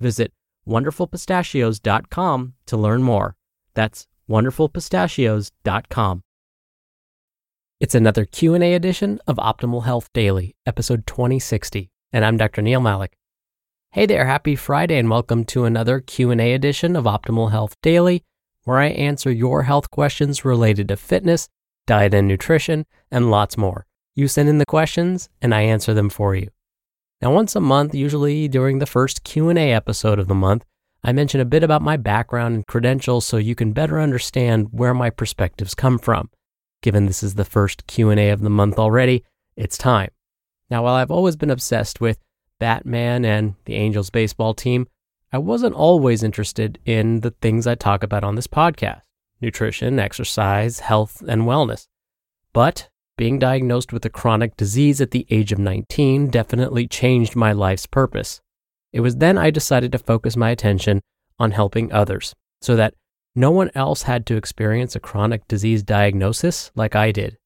Visit wonderfulpistachios.com to learn more. That's wonderfulpistachios.com. It's another Q&A edition of Optimal Health Daily, episode 2060, and I'm Dr. Neal Malik. Hey there, happy Friday and welcome to another Q&A edition of Optimal Health Daily, where I answer your health questions related to fitness, diet and nutrition, and lots more. You send in the questions and I answer them for you. Now, once a month, usually during the first Q&A episode of the month, I mention a bit about my background and credentials so you can better understand where my perspectives come from. Given this is the first Q&A of the month already, it's time. Now, while I've always been obsessed with Batman and the Angels baseball team, I wasn't always interested in the things I talk about on this podcast nutrition, exercise, health, and wellness. But being diagnosed with a chronic disease at the age of 19 definitely changed my life's purpose. It was then I decided to focus my attention on helping others so that no one else had to experience a chronic disease diagnosis like I did.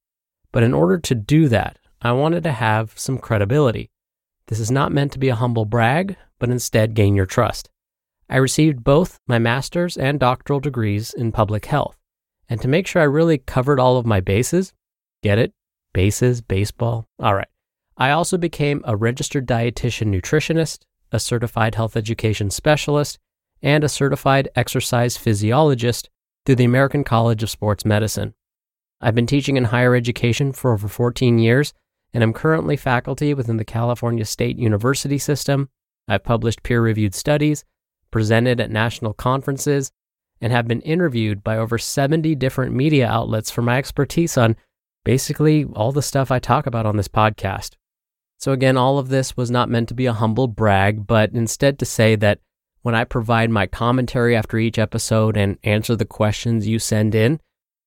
But in order to do that, I wanted to have some credibility. This is not meant to be a humble brag, but instead gain your trust. I received both my master's and doctoral degrees in public health. And to make sure I really covered all of my bases, get it? Bases, baseball. All right. I also became a registered dietitian nutritionist, a certified health education specialist, and a certified exercise physiologist through the American College of Sports Medicine. I've been teaching in higher education for over 14 years, and I'm currently faculty within the California State University system. I've published peer reviewed studies, presented at national conferences, and have been interviewed by over 70 different media outlets for my expertise on basically all the stuff I talk about on this podcast. So, again, all of this was not meant to be a humble brag, but instead to say that when I provide my commentary after each episode and answer the questions you send in,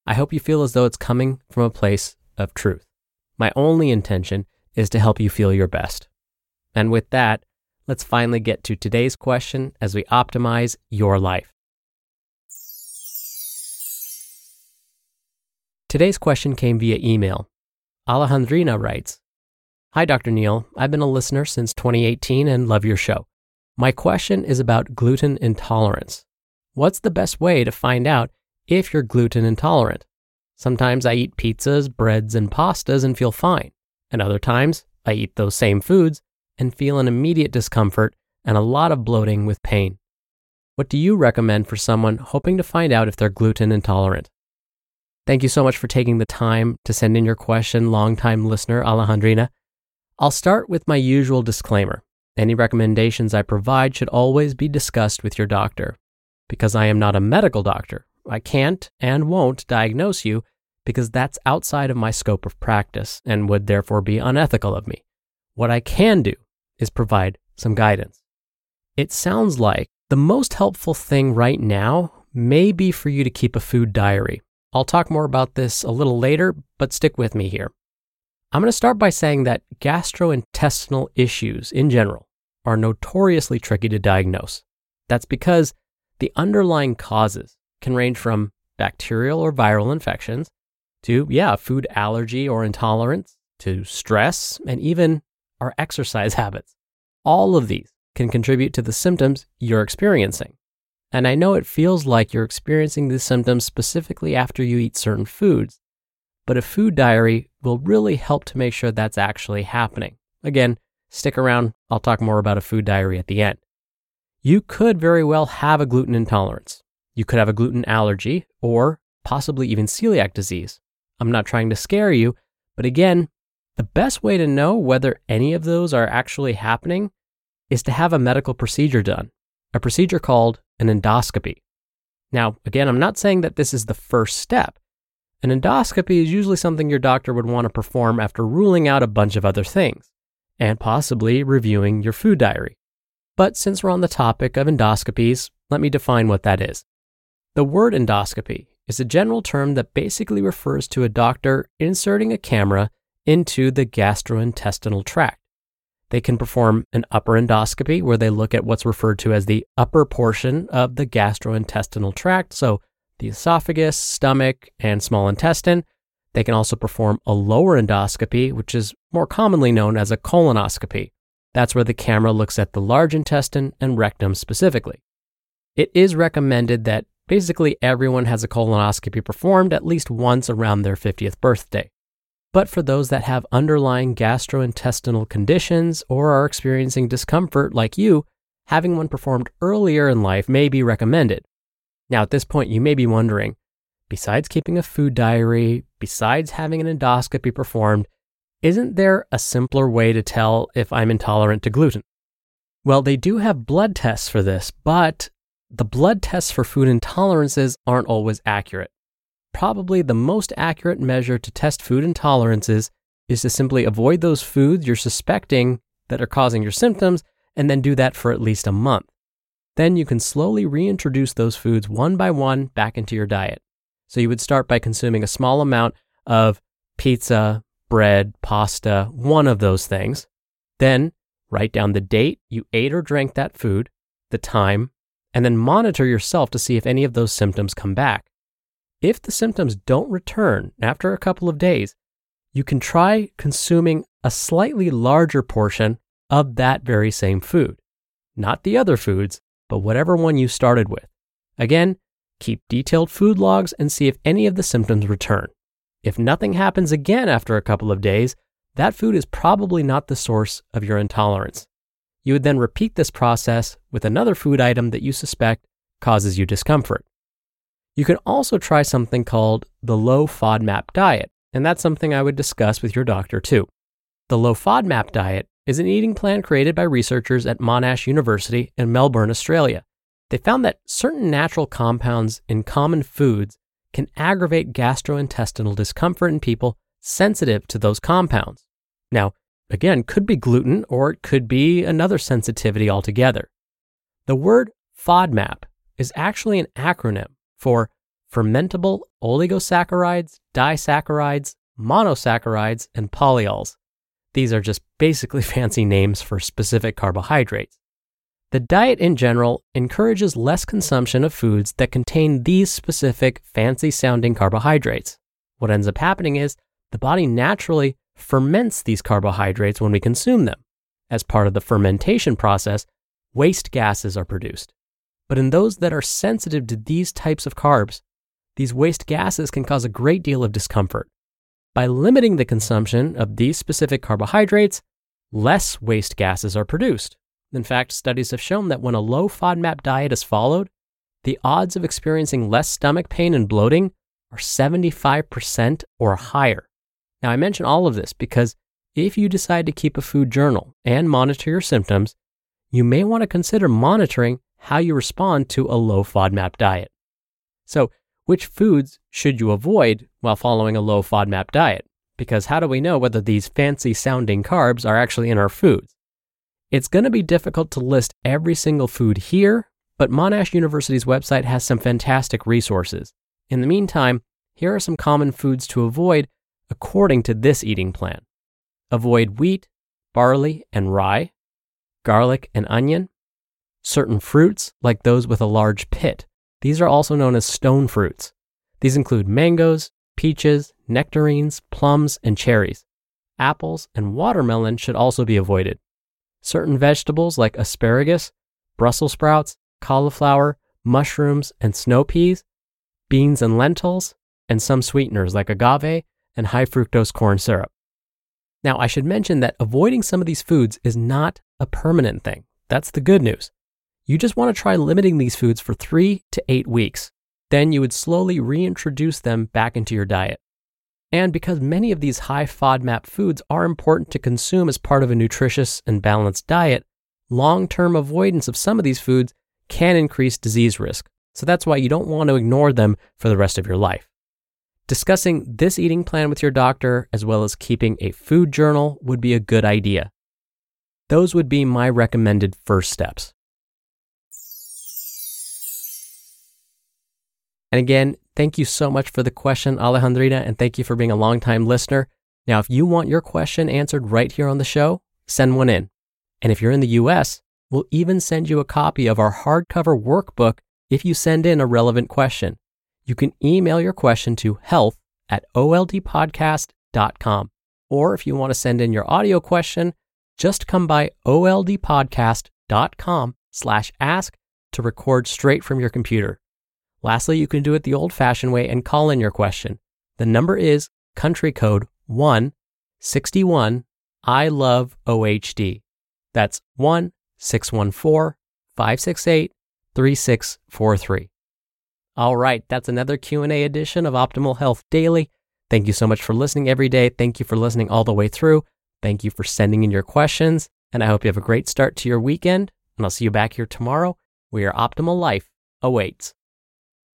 I hope you feel as though it's coming from a place of truth. My only intention is to help you feel your best. And with that, let's finally get to today's question as we optimize your life. Today's question came via email. Alejandrina writes Hi, Dr. Neal. I've been a listener since 2018 and love your show. My question is about gluten intolerance. What's the best way to find out if you're gluten intolerant? Sometimes I eat pizzas, breads, and pastas and feel fine. And other times I eat those same foods and feel an immediate discomfort and a lot of bloating with pain. What do you recommend for someone hoping to find out if they're gluten intolerant? Thank you so much for taking the time to send in your question, longtime listener Alejandrina. I'll start with my usual disclaimer. Any recommendations I provide should always be discussed with your doctor. Because I am not a medical doctor, I can't and won't diagnose you because that's outside of my scope of practice and would therefore be unethical of me. What I can do is provide some guidance. It sounds like the most helpful thing right now may be for you to keep a food diary I'll talk more about this a little later, but stick with me here. I'm going to start by saying that gastrointestinal issues in general are notoriously tricky to diagnose. That's because the underlying causes can range from bacterial or viral infections to, yeah, food allergy or intolerance, to stress, and even our exercise habits. All of these can contribute to the symptoms you're experiencing. And I know it feels like you're experiencing these symptoms specifically after you eat certain foods, but a food diary will really help to make sure that's actually happening. Again, stick around, I'll talk more about a food diary at the end. You could very well have a gluten intolerance. You could have a gluten allergy or possibly even celiac disease. I'm not trying to scare you, but again, the best way to know whether any of those are actually happening is to have a medical procedure done, a procedure called an endoscopy. Now, again, I'm not saying that this is the first step. An endoscopy is usually something your doctor would want to perform after ruling out a bunch of other things and possibly reviewing your food diary. But since we're on the topic of endoscopies, let me define what that is. The word endoscopy is a general term that basically refers to a doctor inserting a camera into the gastrointestinal tract. They can perform an upper endoscopy where they look at what's referred to as the upper portion of the gastrointestinal tract, so the esophagus, stomach, and small intestine. They can also perform a lower endoscopy, which is more commonly known as a colonoscopy. That's where the camera looks at the large intestine and rectum specifically. It is recommended that basically everyone has a colonoscopy performed at least once around their 50th birthday. But for those that have underlying gastrointestinal conditions or are experiencing discomfort like you, having one performed earlier in life may be recommended. Now, at this point, you may be wondering besides keeping a food diary, besides having an endoscopy performed, isn't there a simpler way to tell if I'm intolerant to gluten? Well, they do have blood tests for this, but the blood tests for food intolerances aren't always accurate. Probably the most accurate measure to test food intolerances is to simply avoid those foods you're suspecting that are causing your symptoms and then do that for at least a month. Then you can slowly reintroduce those foods one by one back into your diet. So you would start by consuming a small amount of pizza, bread, pasta, one of those things. Then write down the date you ate or drank that food, the time, and then monitor yourself to see if any of those symptoms come back. If the symptoms don't return after a couple of days, you can try consuming a slightly larger portion of that very same food. Not the other foods, but whatever one you started with. Again, keep detailed food logs and see if any of the symptoms return. If nothing happens again after a couple of days, that food is probably not the source of your intolerance. You would then repeat this process with another food item that you suspect causes you discomfort. You can also try something called the low FODMAP diet, and that's something I would discuss with your doctor too. The low FODMAP diet is an eating plan created by researchers at Monash University in Melbourne, Australia. They found that certain natural compounds in common foods can aggravate gastrointestinal discomfort in people sensitive to those compounds. Now, again, could be gluten or it could be another sensitivity altogether. The word FODMAP is actually an acronym for fermentable oligosaccharides, disaccharides, monosaccharides, and polyols. These are just basically fancy names for specific carbohydrates. The diet in general encourages less consumption of foods that contain these specific fancy sounding carbohydrates. What ends up happening is the body naturally ferments these carbohydrates when we consume them. As part of the fermentation process, waste gases are produced. But in those that are sensitive to these types of carbs, these waste gases can cause a great deal of discomfort. By limiting the consumption of these specific carbohydrates, less waste gases are produced, in fact, studies have shown that when a low FODMAP diet is followed, the odds of experiencing less stomach pain and bloating are 75% or higher. Now, I mention all of this because if you decide to keep a food journal and monitor your symptoms, you may want to consider monitoring how you respond to a low FODMAP diet. So, which foods should you avoid while following a low FODMAP diet? Because how do we know whether these fancy sounding carbs are actually in our foods? It's going to be difficult to list every single food here, but Monash University's website has some fantastic resources. In the meantime, here are some common foods to avoid according to this eating plan. Avoid wheat, barley, and rye, garlic and onion, certain fruits like those with a large pit, These are also known as stone fruits. These include mangoes, peaches, nectarines, plums, and cherries. Apples and watermelon should also be avoided. Certain vegetables like asparagus, Brussels sprouts, cauliflower, mushrooms, and snow peas, beans and lentils, and some sweeteners like agave and high fructose corn syrup. Now, I should mention that avoiding some of these foods is not a permanent thing. That's the good news. You just want to try limiting these foods for three to eight weeks. Then you would slowly reintroduce them back into your diet. And because many of these high FODMAP foods are important to consume as part of a nutritious and balanced diet, long term avoidance of some of these foods can increase disease risk. So that's why you don't want to ignore them for the rest of your life. Discussing this eating plan with your doctor, as well as keeping a food journal, would be a good idea. Those would be my recommended first steps. And again, thank you so much for the question, Alejandrina, and thank you for being a longtime listener. Now, if you want your question answered right here on the show, send one in. And if you're in the US, we'll even send you a copy of our hardcover workbook if you send in a relevant question. You can email your question to health at oldpodcast.com. Or if you want to send in your audio question, just come by oldpodcast.com slash ask to record straight from your computer. Lastly, you can do it the old fashioned way and call in your question. The number is country code 161 I love OHD. That's 1 614 568 3643. All right, that's another Q&A edition of Optimal Health Daily. Thank you so much for listening every day. Thank you for listening all the way through. Thank you for sending in your questions, and I hope you have a great start to your weekend. And I'll see you back here tomorrow where your optimal life awaits.